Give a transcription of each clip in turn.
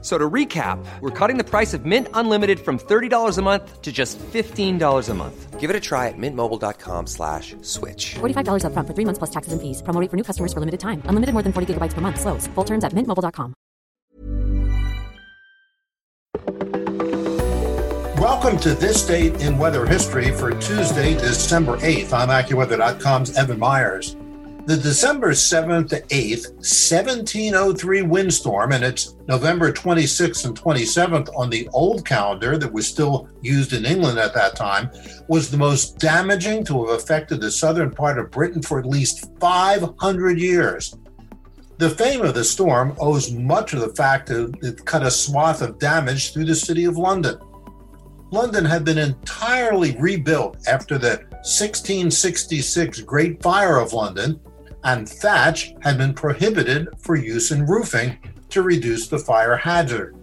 So to recap, we're cutting the price of Mint Unlimited from $30 a month to just $15 a month. Give it a try at mintmobile.com slash switch. $45 upfront for three months plus taxes and fees. Promo rate for new customers for limited time. Unlimited more than 40 gigabytes per month. Slows. Full terms at mintmobile.com. Welcome to This Date in Weather History for Tuesday, December 8th. I'm AccuWeather.com's Evan Myers. The December 7th to 8th, 1703 windstorm, and it's November 26th and 27th on the old calendar that was still used in England at that time, was the most damaging to have affected the southern part of Britain for at least 500 years. The fame of the storm owes much of the fact that it cut a swath of damage through the city of London. London had been entirely rebuilt after the 1666 Great Fire of London, and thatch had been prohibited for use in roofing to reduce the fire hazard.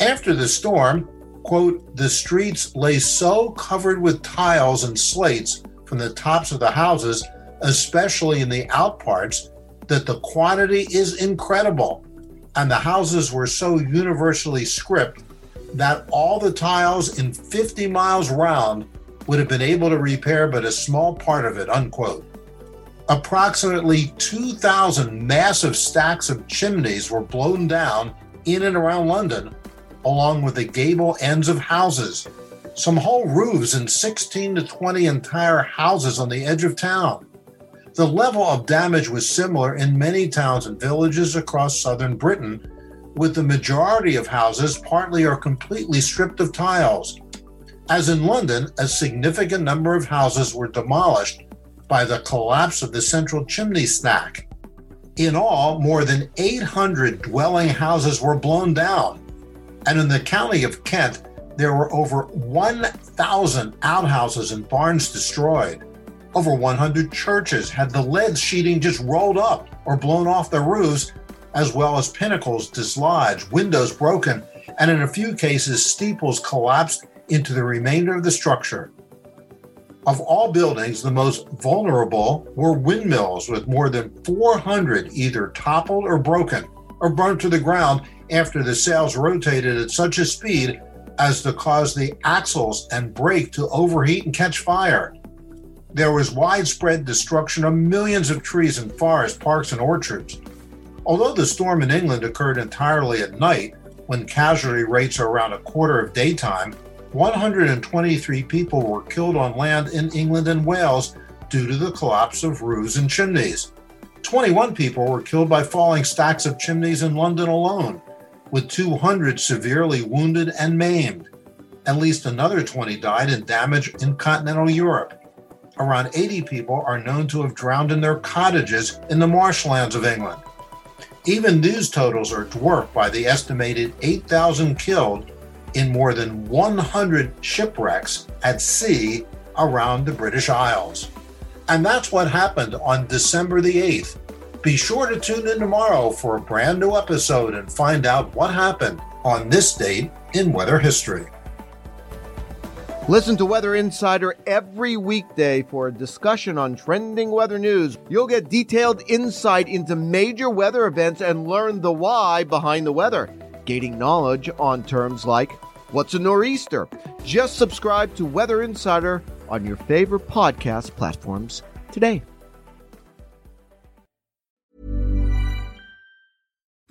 After the storm, quote, the streets lay so covered with tiles and slates from the tops of the houses, especially in the outparts, that the quantity is incredible. And the houses were so universally script that all the tiles in 50 miles round would have been able to repair but a small part of it, unquote. Approximately 2,000 massive stacks of chimneys were blown down in and around London, along with the gable ends of houses. Some whole roofs and 16 to 20 entire houses on the edge of town. The level of damage was similar in many towns and villages across southern Britain, with the majority of houses partly or completely stripped of tiles. As in London, a significant number of houses were demolished by the collapse of the central chimney stack. In all, more than 800 dwelling houses were blown down. And in the county of Kent, there were over 1,000 outhouses and barns destroyed. Over 100 churches had the lead sheeting just rolled up or blown off their roofs, as well as pinnacles dislodged, windows broken, and in a few cases, steeples collapsed into the remainder of the structure. Of all buildings, the most vulnerable were windmills, with more than 400 either toppled or broken or burned to the ground after the sails rotated at such a speed as to cause the axles and brake to overheat and catch fire. There was widespread destruction of millions of trees and forests, parks, and orchards. Although the storm in England occurred entirely at night, when casualty rates are around a quarter of daytime, 123 people were killed on land in England and Wales due to the collapse of roofs and chimneys. 21 people were killed by falling stacks of chimneys in London alone, with 200 severely wounded and maimed. At least another 20 died in damage in continental Europe. Around 80 people are known to have drowned in their cottages in the marshlands of England. Even these totals are dwarfed by the estimated 8,000 killed in more than 100 shipwrecks at sea around the British Isles. And that's what happened on December the 8th. Be sure to tune in tomorrow for a brand new episode and find out what happened on this date in weather history. Listen to Weather Insider every weekday for a discussion on trending weather news. You'll get detailed insight into major weather events and learn the why behind the weather gaining knowledge on terms like what's a nor'easter. Just subscribe to Weather Insider on your favorite podcast platforms today.